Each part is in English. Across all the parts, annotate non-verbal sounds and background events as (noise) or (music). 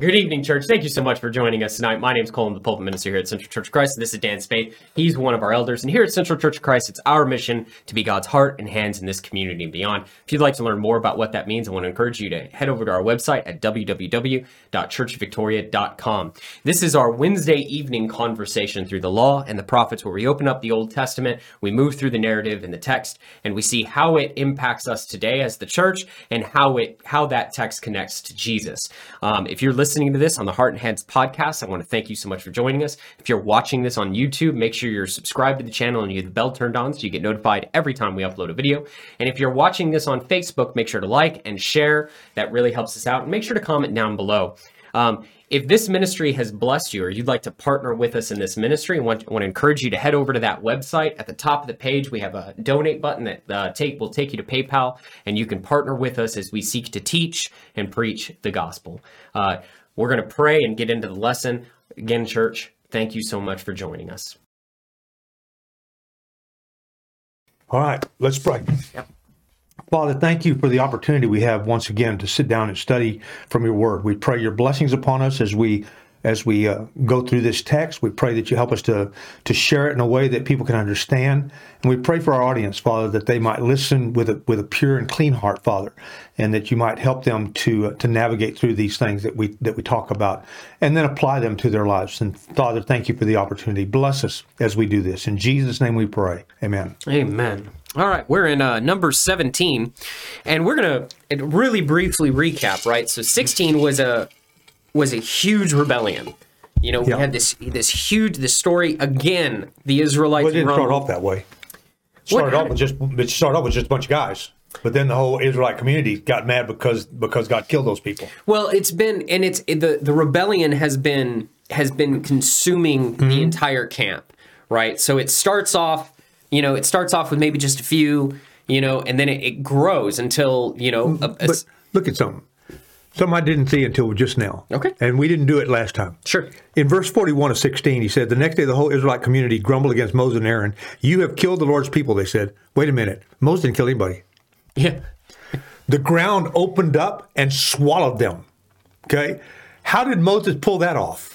Good evening, church. Thank you so much for joining us tonight. My name is Colin, the pulpit minister here at Central Church of Christ. This is Dan Spade. He's one of our elders. And here at Central Church of Christ, it's our mission to be God's heart and hands in this community and beyond. If you'd like to learn more about what that means, I want to encourage you to head over to our website at www.churchvictoria.com. This is our Wednesday evening conversation through the law and the prophets, where we open up the Old Testament, we move through the narrative and the text, and we see how it impacts us today as the church and how it how that text connects to Jesus. Um, if you're listening to this on the Heart and Hands podcast, I want to thank you so much for joining us. If you're watching this on YouTube, make sure you're subscribed to the channel and you have the bell turned on so you get notified every time we upload a video. And if you're watching this on Facebook, make sure to like and share. That really helps us out. And make sure to comment down below. Um, if this ministry has blessed you or you'd like to partner with us in this ministry, I want, I want to encourage you to head over to that website. At the top of the page, we have a donate button that uh, take will take you to PayPal, and you can partner with us as we seek to teach and preach the gospel. Uh, we're going to pray and get into the lesson. Again, church, thank you so much for joining us. All right, let's pray. Yep. Father, thank you for the opportunity we have once again to sit down and study from your word. We pray your blessings upon us as we as we uh, go through this text. We pray that you help us to to share it in a way that people can understand, and we pray for our audience, Father, that they might listen with a with a pure and clean heart, Father, and that you might help them to uh, to navigate through these things that we that we talk about, and then apply them to their lives. And Father, thank you for the opportunity. Bless us as we do this. In Jesus' name, we pray. Amen. Amen. All right, we're in uh, number 17, and we're gonna really briefly recap. Right, so 16 was a was a huge rebellion. You know, we Yeah. had this this huge this story again. The Israelites Well, it didn't start off that way. It started off with just it started off with just a bunch of guys, but then the whole Israelite community got mad because because God killed those people. Well, it's been and it's the the rebellion has been has been consuming Mm-hmm. the entire camp, right? So it starts off, you know, it starts off with maybe just a few, you know, and then it, it grows until you know. A, a- But look at something. Something I didn't see until just now. Okay. And we didn't do it last time. Sure. In verse 41 of 16, he said, The next day the whole Israelite community grumbled against Moses and Aaron. You have killed the Lord's people, they said. Wait a minute. Moses didn't kill anybody. yeah, The ground opened up and swallowed them. Okay? How did Moses pull that off?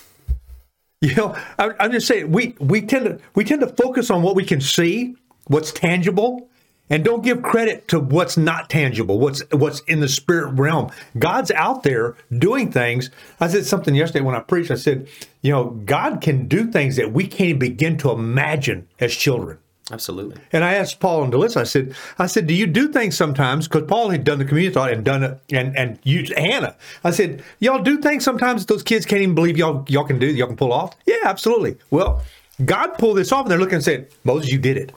You know, I, I'm just saying we we tend to we tend to focus on what we can see, what's tangible, and don't give credit to what's not tangible, what's what's in the spirit realm. God's out there doing things. I said something yesterday when I preached. I said, you know, God can do things that we can't even begin to imagine as children. absolutely. And I asked Paul and Delissa, I said, I said, do you do things sometimes? Because Paul had done the community thought and done it, and and you Hannah. I said, y'all do things sometimes those kids can't even believe y'all y'all can do, y'all can pull off. Yeah, absolutely. Well, God pulled this off, and they're looking and said, Moses, you did it.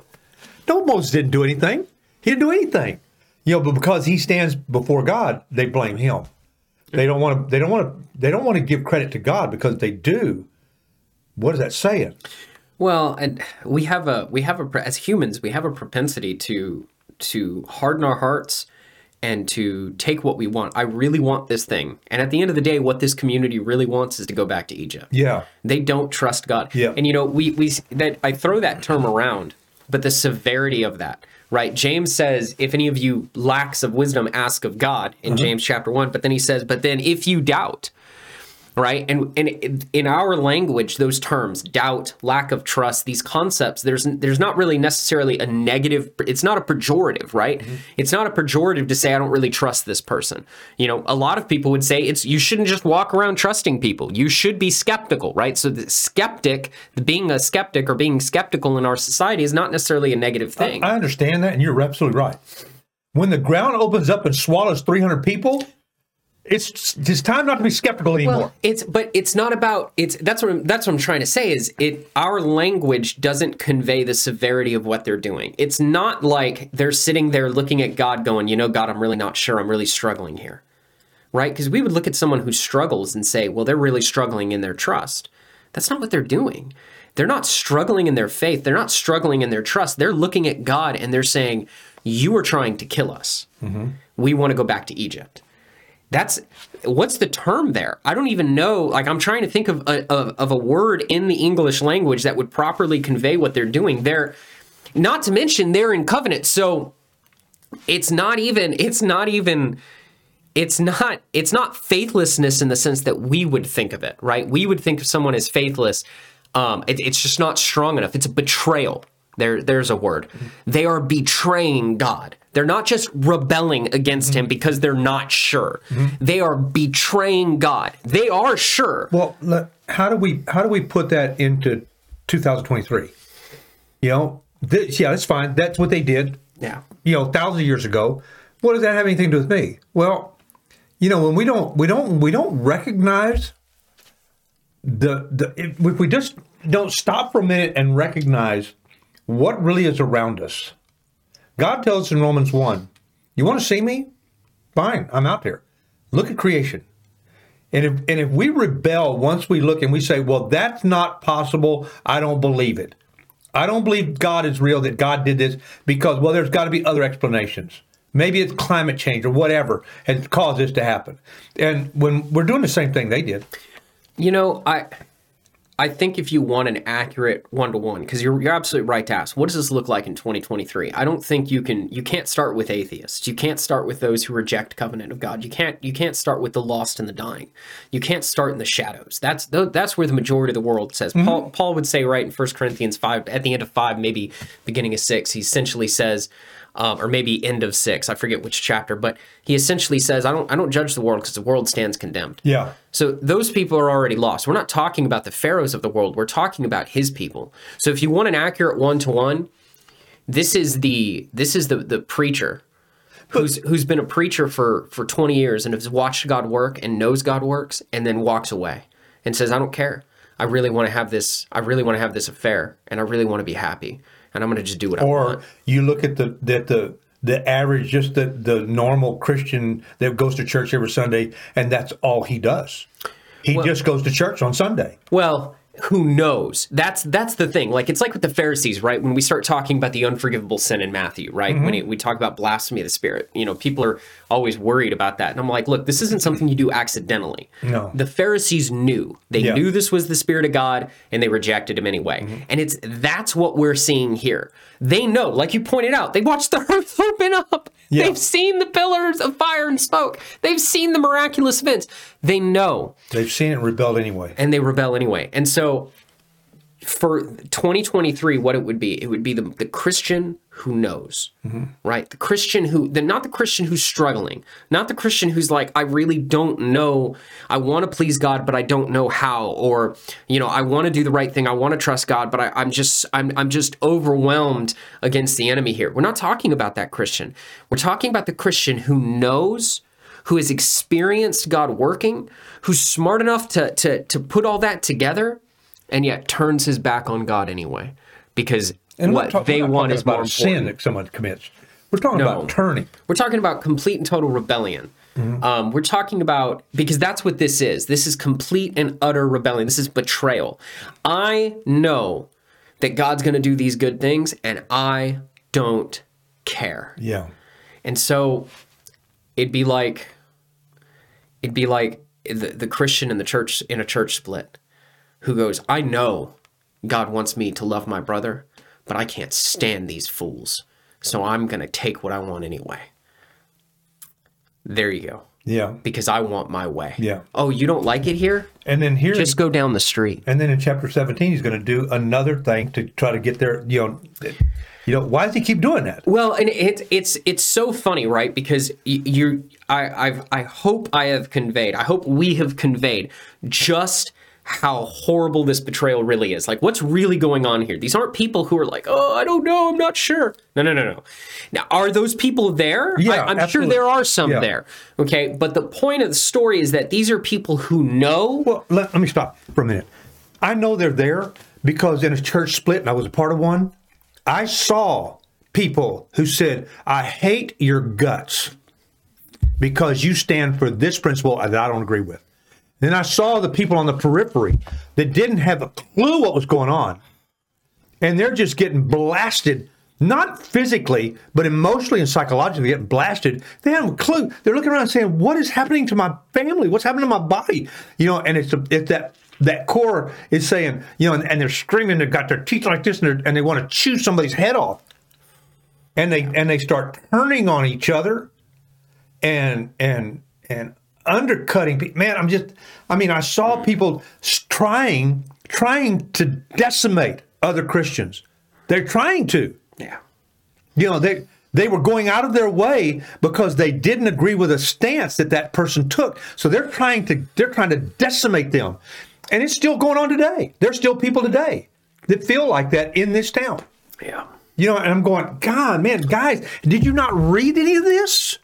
No, Moses didn't do anything. He didn't do anything. You know, but because he stands before God, they blame him. They don't want to. They don't want to. They don't want to give credit to God because if they do. What is that saying? Well, and we have a we have a as humans we have a propensity to to harden our hearts and to take what we want. I really want this thing, and at the end of the day, what this community really wants is to go back to Egypt. Yeah. They don't trust God. Yeah. And you know, we we that I throw that term around, but the severity of that, right? James says, if any of you lacks of wisdom, ask of God in mm-hmm. James chapter 1, but then he says, but then if you doubt, right? And and in our language those terms doubt lack of trust these concepts there's there's not really necessarily a negative it's not a pejorative right? Mm-hmm. It's not a pejorative to say i don't really trust this person. You know a lot of people would say it's you shouldn't just walk around trusting people. You should be skeptical right? So the skeptic being a skeptic or being skeptical in our society is not necessarily a negative thing. I understand that, and you're absolutely right. When the ground opens up and swallows 300 people, it's it's time not to be skeptical anymore. Well, it's but it's not about it's that's what I'm, that's what I'm trying to say is it our language doesn't convey the severity of what they're doing. It's not like they're sitting there looking at God going, "You know, God, I'm really not sure. I'm really struggling here." Right? Because we would look at someone who struggles and say, "Well, they're really struggling in their trust." That's not what they're doing. They're not struggling in their faith. They're not struggling in their trust. They're looking at God and they're saying, "You are trying to kill us. Mm-hmm. We want to go back to Egypt." That's what's the term there i don't even know like i'm trying to think of a, of, of a word in the english language that would properly convey what they're doing they're not to mention they're in covenant so it's not even it's not even it's not it's not faithlessness in the sense that we would think of it, right? We would think of someone as faithless. Um, it, it's just not strong enough. It's a betrayal. There, there's a word. They are betraying God. They're not just rebelling against Him mm-hmm. because they're not sure. Mm-hmm. They are betraying God. They are sure. Well, how do we how do we put that into 2023? You know, this, yeah, that's fine. That's what they did. Yeah. You know, thousands of years ago. What does that have anything to do with me? Well, you know, when we don't we don't we don't recognize the the if we just don't stop for a minute and recognize what really is around us. God tells us in Romans 1, you want to see me? Fine, I'm out there. Look at creation. And if and if we rebel once we look and we say, well, that's not possible, I don't believe it. I don't believe God is real, that God did this because, well, there's got to be other explanations. Maybe it's climate change or whatever has caused this to happen. And when we're doing the same thing they did. You know, I I think if you want an accurate one to one, because you're you're absolutely right to ask, what does this look like in 2023? I don't think you can you can't start with atheists. You can't start with those who reject covenant of God. You can't you can't start with the lost and the dying. You can't start in the shadows. That's that's where the majority of the world says. Mm-hmm. Paul Paul would say right in 1 Corinthians five at the end of five, maybe beginning of six, he essentially says. Um, or maybe end of six, I forget which chapter, but he essentially says, "I don't, I don't judge the world because the world stands condemned." Yeah. So those people are already lost. We're not talking about the pharaohs of the world. We're talking about his people. So if you want an accurate one to one, this is the this is the the preacher who's who's been a preacher for for 20 years and has watched God work and knows God works and then walks away and says, "I don't care. I really want to have this I really want to have this affair and I really want to be happy and I'm going to just do what I want. Or you look at the that the the average, just the the normal Christian that goes to church every Sunday, and that's all he does. He just goes to church on Sunday. Well, who knows? That's that's the thing. Like it's like with the Pharisees, right? When we start talking about the unforgivable sin in Matthew, right? When mm-hmm. it, we talk about blasphemy of the Spirit, you know, people are always worried about that, and I'm like, look, this isn't something you do accidentally. No. the Pharisees knew they Yeah. knew this was the Spirit of God, and they rejected him anyway. Mm-hmm. And it's that's what we're seeing here. They know, like you pointed out, they watched the (laughs) earth open up. Yeah. They've seen the pillars of fire and smoke. They've seen the miraculous events. They know They've seen it and rebelled anyway. and they rebel anyway. And so for 2023, what it would be, it would be the, the Christian who knows, mm-hmm. right? The Christian who, the, not the Christian who's struggling, not the Christian who's like, I really don't know. I want to please God, but I don't know how. Or, you know, I want to do the right thing. I want to trust God, but I, I'm just, I'm, I'm just overwhelmed against the enemy here. We're not talking about that Christian. We're talking about the Christian who knows who has experienced God working, who's smart enough to to to put all that together, and yet turns his back on God anyway, because And what they want is about a sin that someone commits. We're talking No. about turning. We're talking about complete and total rebellion. Um, we're talking about because that's what this is. This is complete and utter rebellion. This is betrayal. I know that God's going to do these good things, and I don't care. Yeah. And so it'd be like it'd be like the, the Christian in the church in a church split who goes, I know God wants me to love my brother, but I can't stand these fools. So I'm gonna take what I want anyway. There you go. Yeah. Because I want my way. Yeah. Oh, you don't like it here? And then here Just go down the street. and then in chapter 17 he's going to do another thing to try to get there, you know, you know, why does he keep doing that? Well, and it's it's it's so funny, right? Because you, I, I've, I hope I have conveyed, I hope we have conveyed just how horrible this betrayal really is. Like, what's really going on here? These aren't people who are like, oh, I don't know, I'm not sure. No, no, no, no. Now, are those people there? Yeah, I, am absolutely. sure there are some Yeah. there. Okay, but the point of the story is that these are people who know. Well, let, let me stop for a minute. I know they're there because in a church split, and I was a part of one, I saw people who said, I hate your guts because you stand for this principle that I don't agree with. Then I saw the people on the periphery that didn't have a clue what was going on. And they're just getting blasted, not physically, but emotionally and psychologically getting blasted. They have a clue. They're looking around saying, What is happening to my family? What's happening to my body? You know, and it's, it's that that core is saying, you know, and, and they're screaming, they've got their teeth like this, and, and they want to chew somebody's head off. And they and they start turning on each other and and and undercutting people. Man, I'm just, I mean, I saw people trying, trying to decimate other Christians. They're trying to. Yeah. You know, they they were going out of their way because they didn't agree with a stance that that person took. So they're trying to they're trying to decimate them, and it's still going on today. There's still people today that feel like that in this town. Yeah. You know, and I'm going, God, man, guys, did you not read any of this?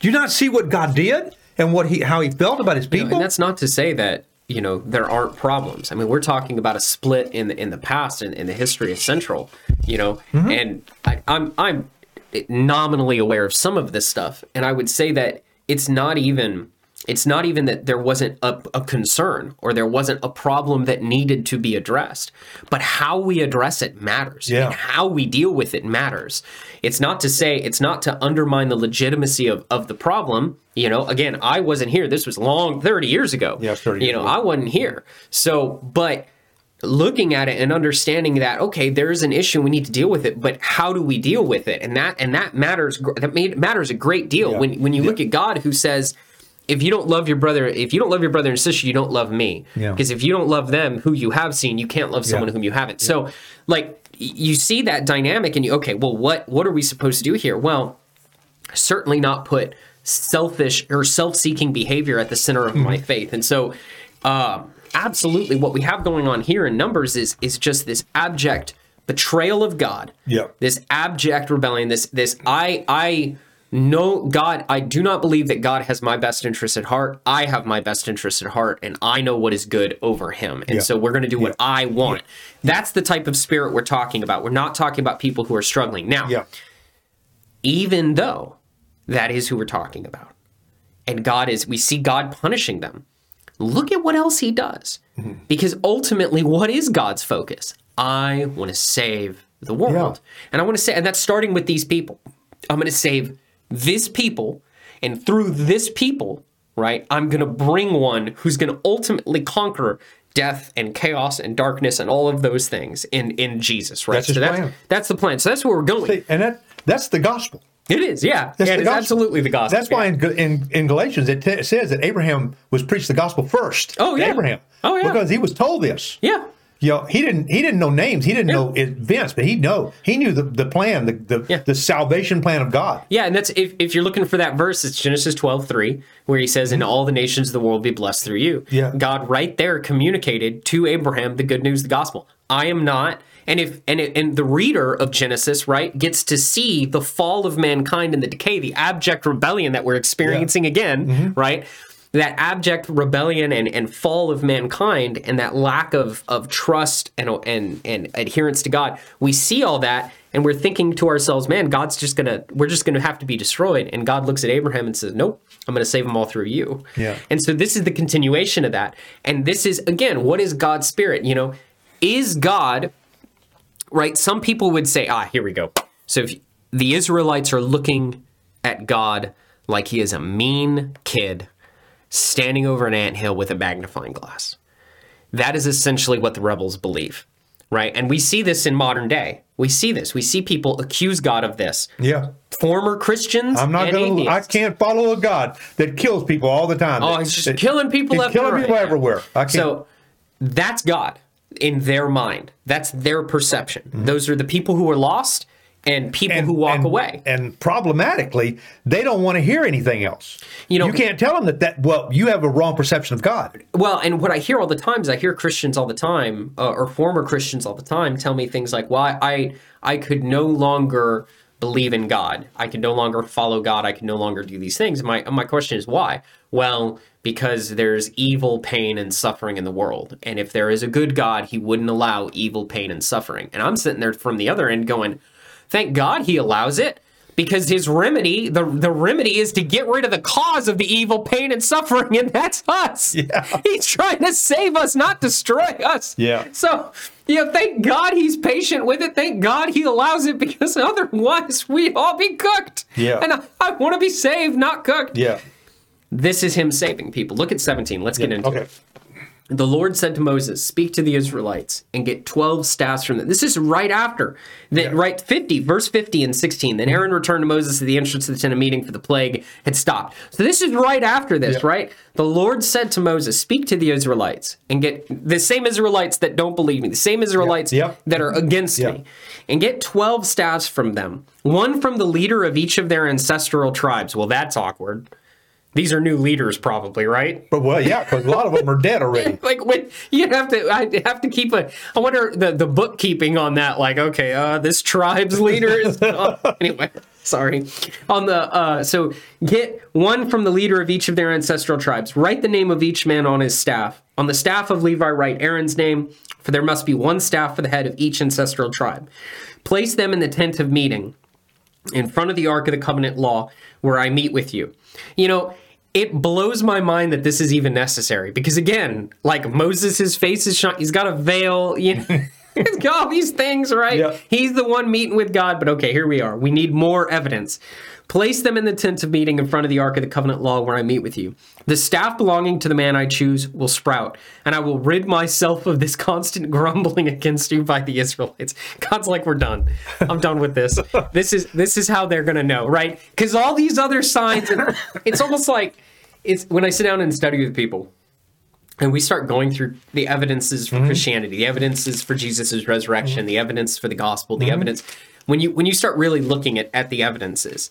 Do you not see what God did and what he how he felt about his You know, people? and that's not to say that you know there aren't problems. I mean, we're talking about a split in the in the past and in, the history of Central. You know, Mm-hmm. and I, I'm I'm nominally aware of some of this stuff, and I would say that it's not even it's not even that there wasn't a, a concern or there wasn't a problem that needed to be addressed, but how we address it matters. Yeah. And how we deal with it matters. It's not to say, it's not to undermine the legitimacy of, of the problem. You know, again, I wasn't here. This was long, 30 years ago. Yeah, 30 You know, ago. I wasn't here. So, but looking at it and understanding that okay there's an issue we need to deal with it but how do we deal with it and that and that matters that made, matters a great deal Yeah. when when you look at God who says if you don't love your brother if you don't love your brother and sister you don't love me Yeah. because if you don't love them who you have seen you can't love someone Yeah. whom you haven't so like you see that dynamic and you okay well what what are we supposed to do here well certainly not put selfish or self-seeking behavior at the center of Mm-hmm. my faith and so um, absolutely what we have going on here in numbers is is just this abject betrayal of god Yeah. this abject rebellion this this i i know god i do not believe that god has my best interest at heart i have my best interest at heart and i know what is good over him and Yeah. so we're going to do what i want that's the type of spirit we're talking about we're not talking about people who are struggling now yeah. even though that is who we're talking about. And God is, we see God punishing them. Look at what else he does. Mm-hmm. Because ultimately, what is God's focus? I want to save the world. Yeah. And I want to say, and that's starting with these people. I'm going to save this people. And through this people, right, I'm going to bring one who's going to ultimately conquer death and chaos and darkness and all of those things in, in Jesus, right? That's so that's, plan. that's the plan. So that's where we're going. And that that's the gospel. It is, yeah. That's yeah, the it is gospel. absolutely the gospel. That's why in, in, in Galatians it, t- it says that Abraham was preached the gospel first. Oh, to yeah. Abraham. Oh, yeah. Because he was told this. Yeah. Know, he didn't he didn't know names. He didn't know events, but he know he knew the, the plan, the the, Yeah. the salvation plan of God. Yeah, and that's if, if you're looking for that verse, it's Genesis 12, 3, where he says, And mm-hmm. all the nations of the world be blessed through you. Yeah. God right there communicated to Abraham the good news, the gospel. I am not. And if and it, and the reader of Genesis, right, gets to see the fall of mankind and the decay, the abject rebellion that we're experiencing again, mm-hmm. right? That abject rebellion and, and fall of mankind and that lack of, of trust and, and and adherence to God. We see all that and we're thinking to ourselves, man, God's just gonna we're just gonna have to be destroyed. And God looks at Abraham and says, Nope, I'm gonna save them all through you. Yeah. And so this is the continuation of that. And this is again, what is God's spirit? You know, is God right? Some people would say, ah, here we go. So if the Israelites are looking at God like he is a mean kid standing over an anthill with a magnifying glass. That is essentially what the rebels believe, right? And we see this in modern day. We see this. We see people accuse God of this. Yeah. Former Christians I'm not going to I can't follow a God that kills people all the time. Oh, That- he's just that- killing people and killing people everywhere. I can't So that's God in their mind. That's their perception. Mm-hmm. Those are the people who are lost and people who walk and- away. And problematically, they don't want to hear anything else. You know- you can't tell them that that well, you have a wrong perception of God. Well, and what I hear all the time is I hear Christians all the time, uh, or former Christians all the time, tell me things like, "Well, I, I, I could no longer believe in God. I can no longer follow God. I can no longer do these things." My my question is why? Well, because there's evil, pain, and suffering in the world, and if there is a good God, He wouldn't allow evil, pain, and suffering. And I'm sitting there from the other end going, "Thank God He allows it." because his remedy, the the remedy is to get rid of the cause of the evil, pain, and suffering, and that's us. (laughs) Yeah. He's trying to save us, not destroy us. Yeah. So, you know, thank God he's patient with it. Thank God he allows it (laughs) because otherwise we'd all be cooked. Yeah. And I, I want to be saved, not cooked. Yeah. This is him saving people. Look at 17. Let's get into Okay. it. The Lord said to Moses, Speak to the Israelites and get 12 staffs from them. This is right after, that, right 50, verse 50 and 16. Then Aaron returned to Moses at the entrance of the tent of meeting for the plague had stopped. So this is right after this, right? The Lord said to Moses, Speak to the Israelites and get the same Israelites that don't believe me, the same Israelites Yep. that are against me, and get 12 staffs from them, one from the leader of each of their ancestral tribes. Well, that's awkward. These are new leaders, probably, right? But well, yeah, because a lot of them are dead already. (laughs) like when you have to I have to keep a I wonder the the bookkeeping on that like okay uh this tribe's leader is (laughs) anyway sorry on the uh so get one from the leader of each of their ancestral tribes write the name of each man on his staff on the staff of Levi write Aaron's name for there must be one staff for the head of each ancestral tribe place them in the tent of meeting in front of the Ark of the Covenant law where I meet with you. You know, it blows my mind that this is even necessary because again, like Moses' his face is shot, he's got a veil, you know. He's (laughs) (laughs) got all these things, right? Yeah. He's the one meeting with God, but okay, here we are. We need more evidence. Place them in the tent of meeting in front of the Ark of the Covenant law where I meet with you. The staff belonging to the man I choose will sprout, and I will rid myself of this constant grumbling (laughs) against you by the Israelites. God's like, we're done. I'm done with this. This is this is how they're gonna know, right? Because all these other signs, and it's almost like it's when I sit down and study with people, and we start going through the evidences for mm-hmm. Christianity, the evidences for Jesus' resurrection, mm-hmm. the evidence for the gospel, the mm-hmm. evidence. When you when you start really looking at, at the evidences,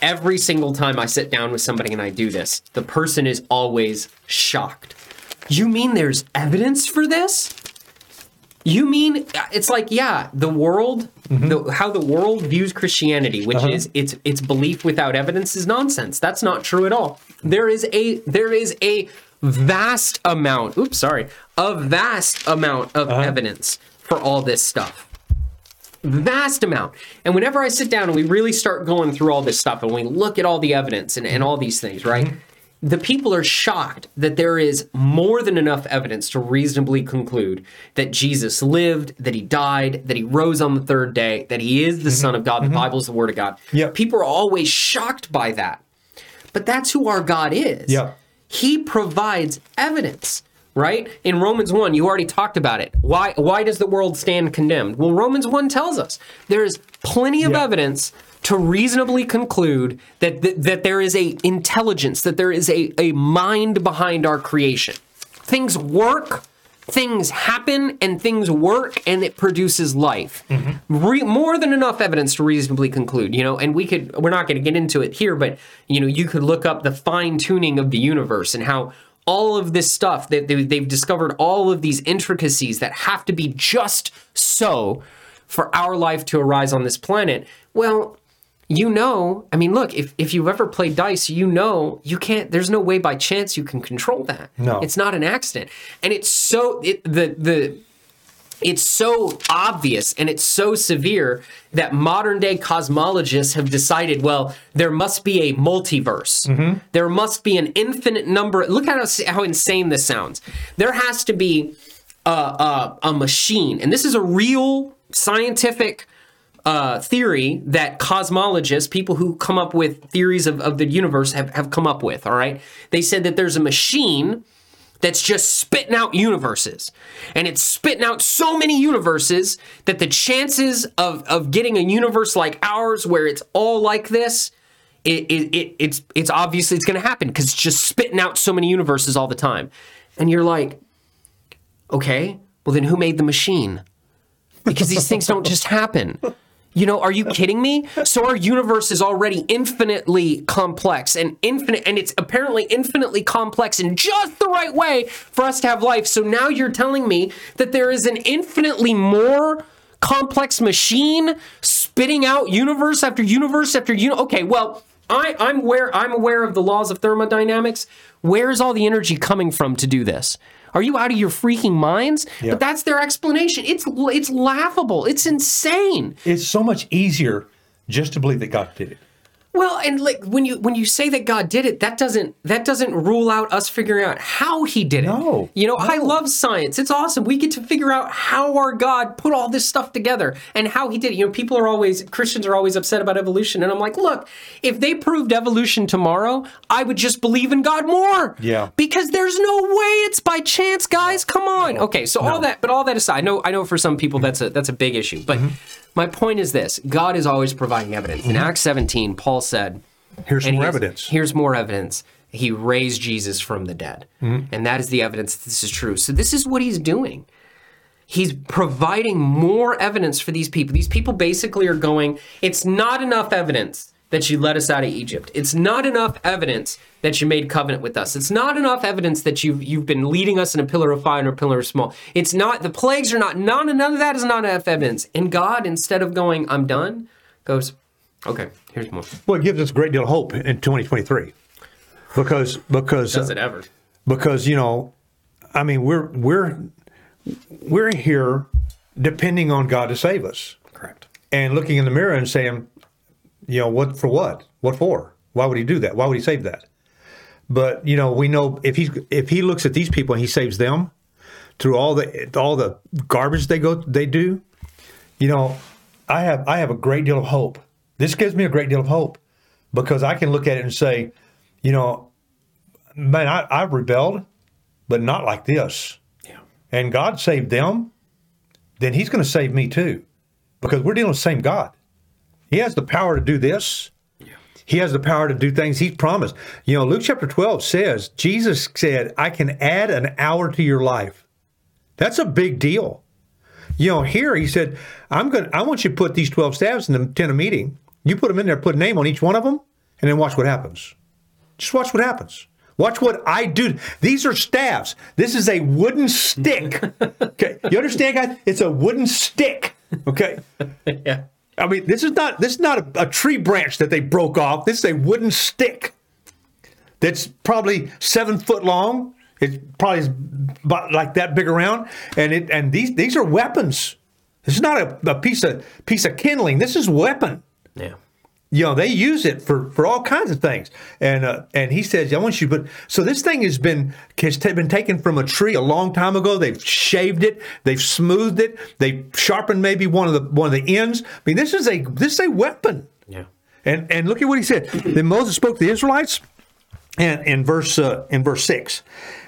every single time I sit down with somebody and I do this, the person is always shocked. You mean there's evidence for this? You mean it's like yeah, the world, Mm-hmm. the, how the world views Christianity, which uh-huh. is its its belief without evidence, is nonsense. That's not true at all. There is a there is a vast amount. Oops, sorry, a vast amount of uh-huh. evidence for all this stuff vast amount. And whenever I sit down and we really start going through all this stuff and we look at all the evidence and, and mm-hmm. all these things, right? Mm-hmm. The people are shocked that there is more than enough evidence to reasonably conclude that Jesus lived, that he died, that he rose on the third day, that he is the Son of God, the mm-hmm. Bible is the Word of God. Yep. People are always shocked by that. But that's who our God is. Yep. He provides evidence, right? In Romans 1, you already talked about it. Why why does the world stand condemned? Well, Romans 1 tells us there is plenty of Yeah. evidence to reasonably conclude that, that that there is a intelligence, that there is a, a mind behind our creation. Things work, things happen, and things work, and it produces life. Mm-hmm. Re- more than enough evidence to reasonably conclude, you know. And we could, we're not going to get into it here, but you know, you could look up the fine tuning of the universe and how all of this stuff that they, they've discovered all of these intricacies that have to be just so for our life to arise on this planet. Well, you know, I mean, look, if, if you've ever played dice, you know you can't, there's no way by chance you can control that. No. It's not an accident. And it's so, it, the, the, it's so obvious and it's so severe that modern day cosmologists have decided well there must be a multiverse mm-hmm. there must be an infinite number look at how, how insane this sounds there has to be a, a, a machine and this is a real scientific uh, theory that cosmologists, people who come up with theories of, of the universe, have, have come up with. All right. They said that there's a machine that's just spitting out universes. And it's spitting out so many universes that the chances of, of getting a universe like ours where it's all like this, it, it, it it's it's obviously it's gonna happen because it's just spitting out so many universes all the time. And you're like, okay, well then who made the machine? Because these things don't just happen. (laughs) You know, are you (laughs) kidding me? So our universe is already infinitely complex and infinite, and it's apparently infinitely complex in just the right way for us to have life. So now you're telling me that there is an infinitely more complex machine spitting out universe after universe after uni. Okay, well, I, I'm aware. I'm aware of the laws of thermodynamics. Where is all the energy coming from to do this? Are you out of your freaking minds? Yeah. But that's their explanation. It's it's laughable. It's insane. It's so much easier just to believe that God did it. Well, and like when you when you say that God did it, that doesn't that doesn't rule out us figuring out how he did it. No, You know, I love science. It's awesome. We get to figure out how our God put all this stuff together and how he did it. You know, people are always Christians are always upset about evolution and I'm like, "Look, if they proved evolution tomorrow, I would just believe in God more." Yeah. Because there's no way it's by chance, guys. Come on. Okay, so all that but all that aside, I know I know for some people that's a that's a big issue. But mm-hmm. My point is this, God is always providing evidence. In Acts 17, Paul said, Here's more evidence. Here's more evidence. He raised Jesus from the dead. Mm-hmm. And that is the evidence that this is true. So this is what he's doing. He's providing more evidence for these people. These people basically are going, it's not enough evidence that you led us out of Egypt. It's not enough evidence that you made covenant with us. It's not enough evidence that you've you've been leading us in a pillar of fire and a pillar of small. It's not the plagues are not none none of that is not enough evidence. And God, instead of going, I'm done, goes, Okay, here's more. Well, it gives us a great deal of hope in 2023 because because Does it ever? because you know, I mean, we're we're we're here depending on God to save us Correct. and looking in the mirror and saying, you know, what for what? What for? Why would he do that? Why would he save that? But you know, we know if he if he looks at these people and he saves them through all the all the garbage they go they do, you know, I have I have a great deal of hope. This gives me a great deal of hope because I can look at it and say, you know, man, I, I've rebelled, but not like this. Yeah. And God saved them, then He's going to save me too, because we're dealing with the same God. He has the power to do this. He has the power to do things He's promised. You know, Luke chapter 12 says, Jesus said, I can add an hour to your life. That's a big deal. You know, here he said, I'm going to, I want you to put these 12 staffs in the tent of meeting. You put them in there, put a name on each one of them, and then watch what happens. Just watch what happens. Watch what I do. These are staffs. This is a wooden stick. (laughs) Okay. You understand, guys? It's a wooden stick. Okay. (laughs) Yeah. I mean, this is not this is not a, a tree branch that they broke off. This is a wooden stick that's probably seven foot long. It's probably about like that big around, and it and these these are weapons. This is not a, a piece of piece of kindling. This is weapon. Yeah. You know, they use it for for all kinds of things. And uh, and he says, I want you, but so this thing has been has ta- been taken from a tree a long time ago. They've shaved it, they've smoothed it, they've sharpened maybe one of the one of the ends. I mean, this is a this is a weapon. Yeah. And and look at what he said. then Moses spoke to the Israelites, and in verse uh, in verse six,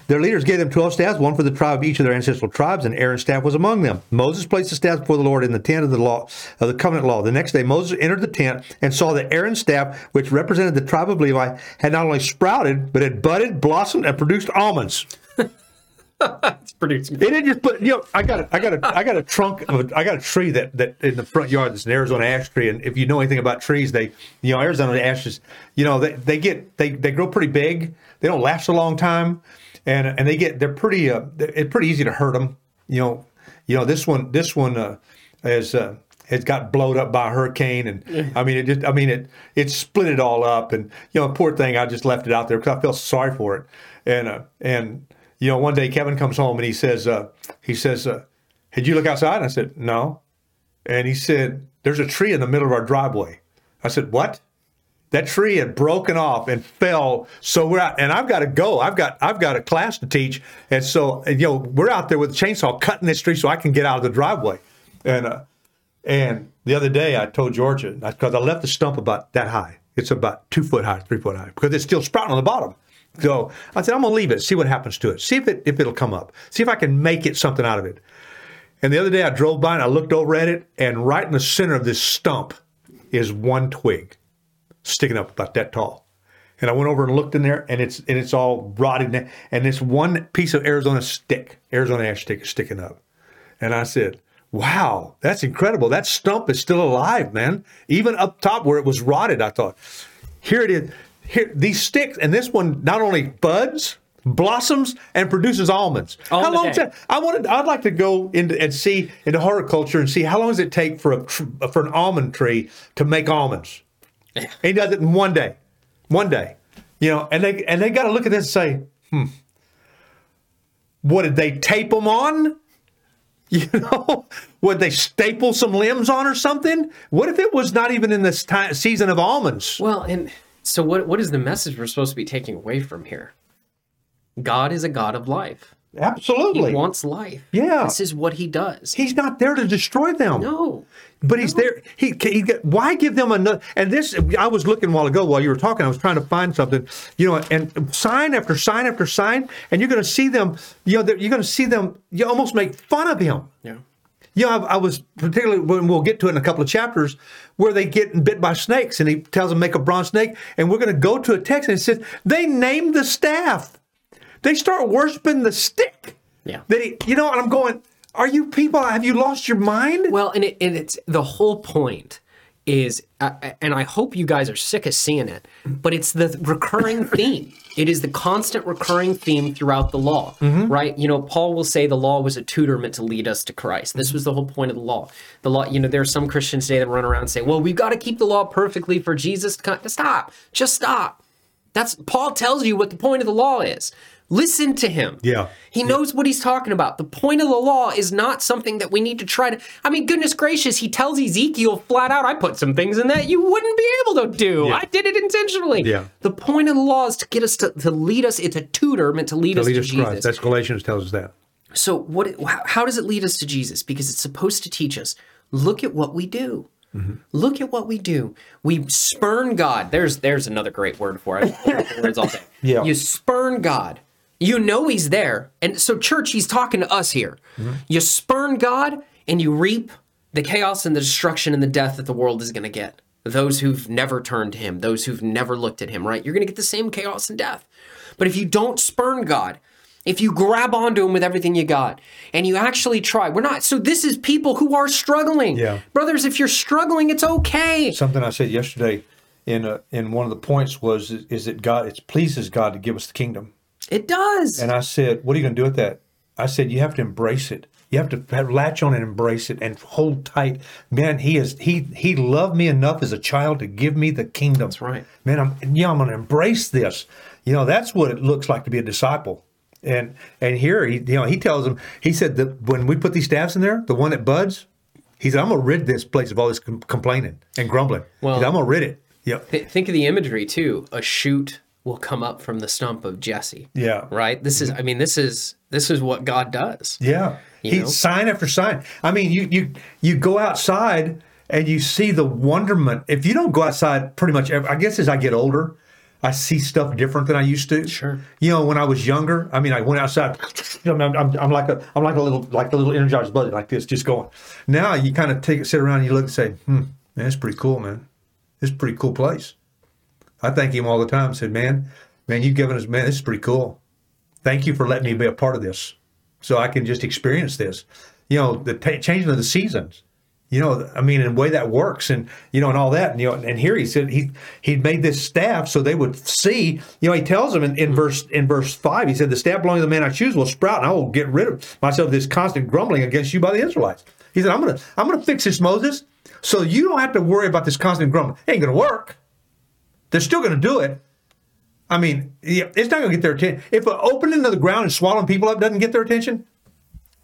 their leaders gave them twelve staffs, one for the tribe of each of their ancestral tribes, and Aaron's staff was among them. Moses placed the staffs before the Lord in the tent of the law of the covenant law. The next day, Moses entered the tent and saw that Aaron's staff, which represented the tribe of Levi, had not only sprouted but had budded, blossomed, and produced almonds. (laughs) It's producing. It didn't just put, you know, I got a, I got a, I got a trunk of, a, I got a tree that, that in the front yard that's an Arizona ash tree. And if you know anything about trees, they, you know, Arizona ashes, you know, they, they get, they, they grow pretty big. They don't last a long time. And, and they get, they're pretty, uh, it's pretty easy to hurt them. You know, you know, this one, this one, uh, is, uh, has got blown up by a hurricane, and I mean, it just, I mean, it, it split it all up, and you know, poor thing, I just left it out there because I felt sorry for it, and, uh, and, you know, one day Kevin comes home and he says, uh, he says, uh, "Did you look outside?" And I said, "No," and he said, "There's a tree in the middle of our driveway." I said, "What?" That tree had broken off and fell. So we're out, and I've got to go. I've got I've got a class to teach, and so you know we're out there with a chainsaw cutting this tree so I can get out of the driveway. And uh, and the other day I told Georgia because I left the stump about that high. It's about two foot high, three foot high because it's still sprouting on the bottom. So I said I'm gonna leave it, see what happens to it, see if it if it'll come up, see if I can make it something out of it. And the other day I drove by and I looked over at it, and right in the center of this stump is one twig sticking up about that tall. And I went over and looked in there, and it's and it's all rotted, and this one piece of Arizona stick, Arizona ash stick, is sticking up. And I said, "Wow, that's incredible! That stump is still alive, man. Even up top where it was rotted." I thought, "Here it is. Here these sticks, and this one not only buds." Blossoms and produces almonds. On how long that? I wanted. I'd like to go into and see into horticulture and see how long does it take for a for an almond tree to make almonds. He does it in one day, one day, you know, and they and they got to look at this and say, hmm, what did they tape them on? (laughs) You know, would they staple some limbs on or something? What if it was not even in this time, season of almonds? Well, and so what? What is the message we're supposed to be taking away from here? God is a God of life. Absolutely. He wants life. Yeah. This is what he does. He's not there to destroy them. no. But he's there. He, he why give them another? And this, I was looking a while ago while you were talking. I was trying to find something, you know, and sign after sign after sign, and you're going to see them. You know, you're going to see them. You almost make fun of him. Yeah. You know, I, I was particularly when we'll get to it in a couple of chapters where they get bit by snakes, and he tells them make a bronze snake, and we're going to go to a text and it says they named the staff. They start worshiping the stick. Yeah. That he, you know, and I'm going, are you people? Have you lost your mind? Well, and, it, and it's the whole point is, uh, and I hope you guys are sick of seeing it, but it's the recurring (laughs) theme. It is the constant recurring theme throughout the law, right? You know, Paul will say the law was a tutor meant to lead us to Christ. This was the whole point of the law. The law, you know, there are some Christians today that run around and say, well, we've got to keep the law perfectly for Jesus to come. Stop. Just stop. That's Paul tells you what the point of the law is. Listen to him. Yeah. He knows what he's talking about. The point of the law is not something that we need to try to. I mean, goodness gracious, he tells Ezekiel flat out, I put some things in that you wouldn't be able to do. I did it intentionally. Yeah. The point of the law is to get us to, to lead us. It's a tutor meant to lead us lead to us to Jesus. Christ. That's Galatians tells us that. So what? How, does it lead us to Jesus? Because it's supposed to teach us. Look at what we do. Mm-hmm. Look at what we do. We spurn God. There's there's another great word for it. (laughs) Words all day. Yeah. You spurn God. You know He's there, and so church, He's talking to us here. Mm-hmm. You spurn God, and you reap the chaos and the destruction and the death that the world is going to get. Those who've never turned to Him, those who've never looked at Him, right? You're going to get the same chaos and death. But if you don't spurn God, if you grab onto him with everything you got and you actually try, we're not. So this is people who are struggling. Yeah. Brothers, if you're struggling, it's okay. Something I said yesterday in a, in one of the points was is that God it pleases God to give us the kingdom. It does. And I said, what are you going to do with that? I said, you have to embrace it. You have to have, latch on and embrace it and hold tight. Man, he is he he loved me enough as a child to give me the kingdom. That's right. Man, I'm yeah, I'm going to embrace this. You know, that's what it looks like to be a disciple. And and here he you know he tells him he said that when we put these staffs in there, the one that buds, he said I'm going to rid this place of all this com- complaining and grumbling. Well- said, I'm going to rid it. Yeah. Th- think of the imagery too. A shoot will come up from the stump of Jesse. Yeah. Right? This is I mean, this is this is what God does. Yeah, he know? sign after sign. I mean, you you you go outside and you see the wonderment. If you don't go outside, pretty much. Every, I guess as I get older, I see stuff different than I used to. Sure. You know, when I was younger, I mean, I went outside. You know, I'm, I'm, I'm like a I'm like a little like a little energized buddy like this, just going. Now you kind of take it, sit around, and you look and say, "Hmm, man, it's pretty cool, man. It's a pretty cool place." I thank him all the time. Said, "Man, man, you've given us, man, this is pretty cool. Thank you for letting me be a part of this." so I can just experience this. You know, the t- changing of the seasons. You know, I mean, in the way that works, and you know, and all that. And you know, and here he said he he made this staff so they would see. You know, he tells them in, in verse in verse five. He said, "The staff belonging to the man I choose will sprout, and I will get rid of myself this constant grumbling against you by the Israelites." He said, "I'm gonna I'm gonna fix this, Moses, so you don't have to worry about this constant grumbling. It ain't gonna work. They're still gonna do it." I mean, it's not going to get their attention. If opening to the ground and swallowing people up doesn't get their attention,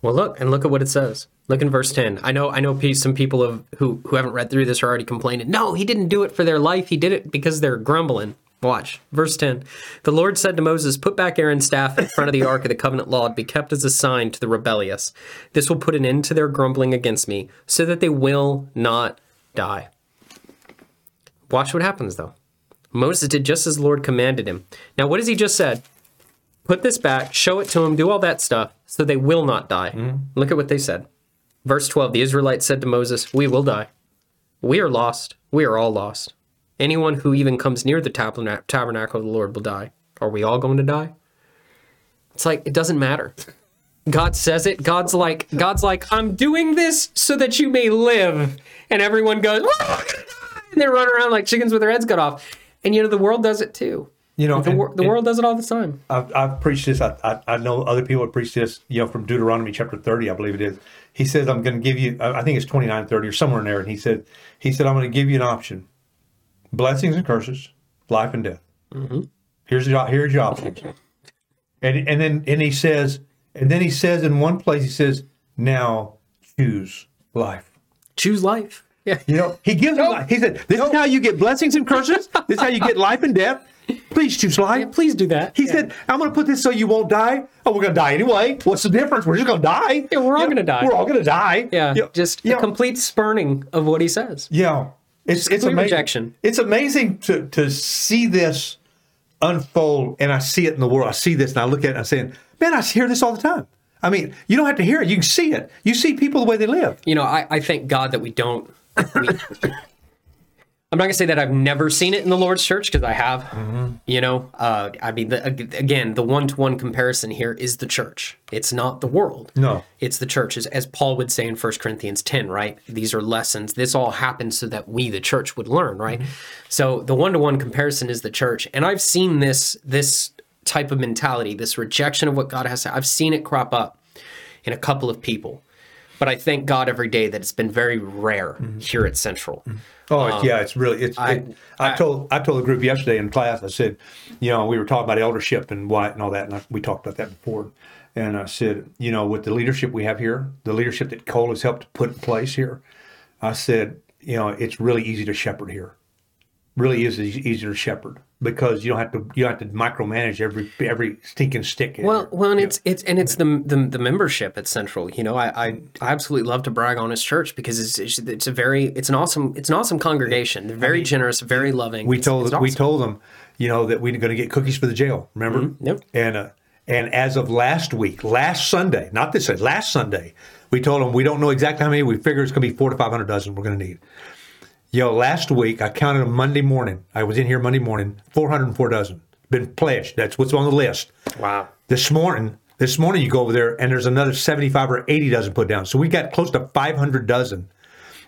Well, look and look at what it says. Look in verse ten. I know, I know. Some people have, who who haven't read through this are already complaining. No, he didn't do it for their life. He did it because they're grumbling. Watch verse ten. The Lord said to Moses, "Put back Aaron's staff in front of the ark of the covenant law to be kept as a sign to the rebellious. This will put an end to their grumbling against me, so that they will not die." Watch what happens though. Moses did just as the Lord commanded him. Now, what has he just said? Put this back, show it to them, do all that stuff, so they will not die. Mm-hmm. Look at what they said. Verse 12 The Israelites said to Moses, We will die. We are lost. We are all lost. Anyone who even comes near the taberna- tabernacle of the Lord will die. Are we all going to die? It's like, it doesn't matter. God says it. God's like, God's like, I'm doing this so that you may live. And everyone goes, "We're all gonna die." and they run around like chickens with their heads cut off. And you know, the world does it too. You know, the, and- wor- the world does it all the time. I've, I've preached this. I, I, I know other people have preached this, you know, from Deuteronomy chapter 30, I believe it is. He says, I'm going to give you, I think it's 29, 30 or somewhere in there. And he said, he said, I'm going to give you an option. Blessings and curses, life and death. Mm-hmm. Here's your, here's your options. And, and then, and he says, and then he says in one place, he says, now choose life. Choose life. Yeah. You know, he gives life. He said, This is how you get blessings and curses. This is how you get (laughs) life and death. Please choose life. Please do that. He said, I'm going to put this so you won't die. Oh, we're going to die anyway. What's the difference? We're just going to die. Yeah, we're all gonna die. We're all going to die. Yeah. You know, just you a know, complete spurning of what he says. Yeah. It's, it's complete amazing. rejection. It's amazing to, to see this unfold, and I see it in the world. I see this, and I look at it, and I'm saying, man, I hear this all the time. I mean, you don't have to hear it. You can see it. You see people the way they live. You know, I, I thank God that we don't. I'm not gonna say that I've never seen it in the Lord's church because I have. Mm-hmm. You know, uh, I mean, the, again, the one-to-one comparison here is the church. It's not the world. No. it's the church. As, as Paul would say in 1 Corinthians 10, right? These are lessons. This all happens so that we, the church, would learn, right? Mm-hmm. So the one-to-one comparison is the church, and I've seen this this type of mentality, this rejection of what God has. I've seen it crop up in a couple of people. But I thank God every day that it's been very rare mm-hmm. here at Central. Mm-hmm. Oh it's- yeah, it's really it's. I, I- it, I, told I told the group yesterday in class. I said, you know, we were talking about eldership and what and all that, and I, we talked about that before. And I said, you know, with the leadership we have here, the leadership that Cole has helped put in place here, I said, you know, it's really easy to shepherd here. Really is easy, easier to shepherd because you don't have to you don't have to micromanage every every stinking stick. Well, here. well, and it's it's and it's the, the the membership at Central. You know, I, I I absolutely love to brag on his church because it's it's, it's a very it's an awesome it's an awesome congregation. They're very generous, very loving. we It's- told it's we told them, you know, that we are going to get cookies for the jail. Remember? Yep. And uh, and as of last week, last Sunday, not this Sunday, last Sunday, we told them we don't know exactly how many. We figure it's going to be four to five hundred dozen. We're going to need. Yo, last week I counted them Monday morning. I was in here Monday morning, four hundred and four dozen been pledged. That's what's on the list. Wow. This morning, this morning you go over there and there's another 75 or 80 dozen put down. So we got close to 500 dozen.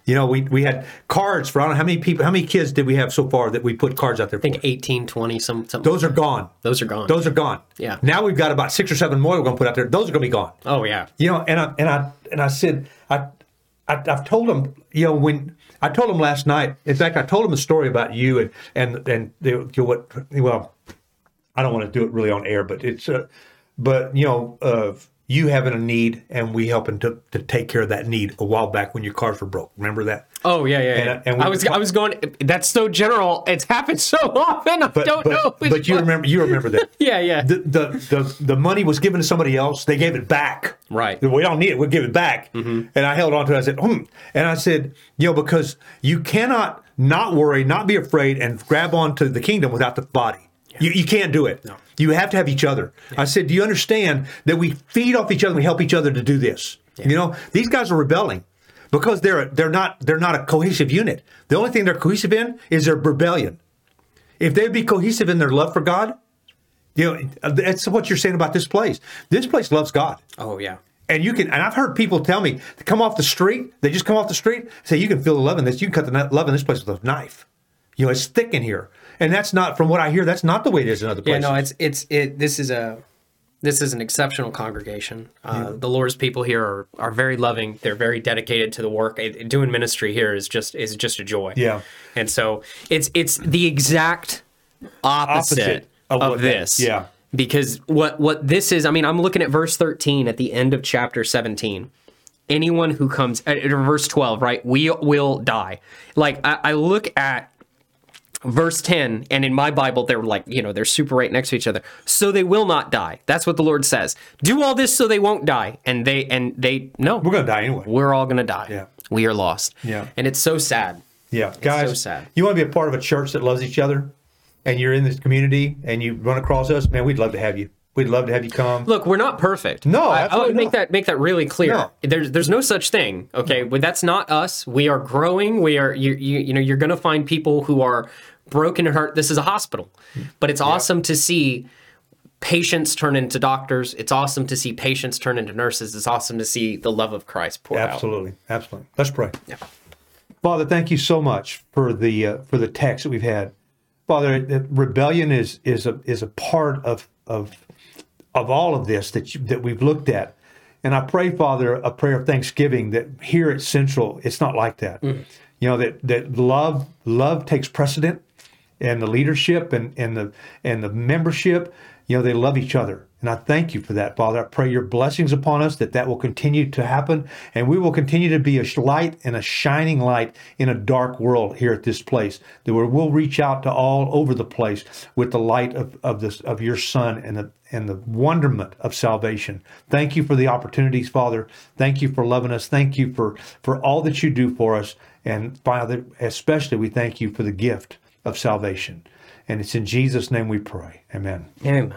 You know, we, we had cards for I don't know how many people, how many kids did we have so far that we put cards out there? I think 18, 20, some something. Those are gone. Those are gone. Those are gone. Yeah. Now we've got about six or seven more we're going to put out there. Those are going to be gone. oh yeah. You know, and I and I and I said I, I I've told them. You know, when I told him last night. In fact, I told him a story about you and and and they, what. Well, I don't want to do it really on air, but it's uh, but you know, uh, you having a need and we helping to to take care of that need a while back when your cars were broke. Remember that? Oh yeah, yeah. And, yeah. and I was were I was going. That's so general. It's happened so (laughs) often. I But don't but, know. but you one. remember you remember that. (laughs) Yeah, yeah. the, the the the money was given to somebody else. They gave it back. Right. Mm-hmm. We don't need it. We'll give it back. And I held on to it. I said, hmm. And I said, you know, because you cannot not worry, not be afraid, and grab onto the kingdom without the body. You, you can't do it. No. You have to have each other. I said, do you understand that we feed off each other? We help each other to do this. You know, these guys are rebelling because they're they're not they're not a cohesive unit. The only thing they're cohesive in is their rebellion. If they'd be cohesive in their love for God, you know, that's what you're saying about this place. This place loves God. Oh yeah. And you can, and I've heard people tell me to come off the street. They just come off the street, say you can feel the love in this. You can cut the love in this place with a knife. You know, it's thick in here, and that's not from what I hear. That's not the way it is in other places. Yeah, no, it's it's it. This is a this is an exceptional congregation. Uh, The Lord's people here are, are very loving. They're very dedicated to the work. It- doing ministry here is just is just a joy. Yeah. and so it's it's the exact opposite, Opposite of, of what that- this. yeah. because what what this is. I mean, I'm looking at verse 13 at the end of chapter 17. Anyone who comes at, at verse 12, right? We will die. Like I, I look at verse 10 and in my bible they're like you know they're super right next to each other so they will not die that's what the lord says do all this so they won't die and they and they no We're gonna die anyway. we're all gonna die Yeah. we are lost Yeah. and it's so sad Yeah, guys, so sad. you want to be a part of a church that loves each other, and you're in this community, and you run across us, man. We'd love to have you. We'd love to have you come. look we're not perfect No, I, I would make not. that make that really clear No. there's there's no such thing okay but that's not us we are growing we are you you, you know you're gonna find people who are broken and hurt this is a hospital but it's awesome to see patients turn into doctors. It's awesome to see patients turn into nurses. It's awesome to see the love of Christ pour out. Absolutely, absolutely. Let's pray. Yeah. Father, thank you so much for the uh, for the text that we've had. Father, rebellion is is a is a part of of of all of this that you, that we've looked at. And I pray, Father, a prayer of thanksgiving that here at Central, it's not like that. Mm. You know that that love love takes precedent, and the leadership and and the and the membership. You know they love each other, And I thank you for that, Father. I pray your blessings upon us, that that will continue to happen, and we will continue to be a light and a shining light in a dark world here at this place. That we'll reach out to all over the place with the light of, of this of your Son and the and the wonderment of salvation. Thank you for the opportunities, Father. Thank you for loving us. Thank you for for all that you do for us, and Father, especially we thank you for the gift of salvation. And it's in Jesus' name we pray. Amen. Amen.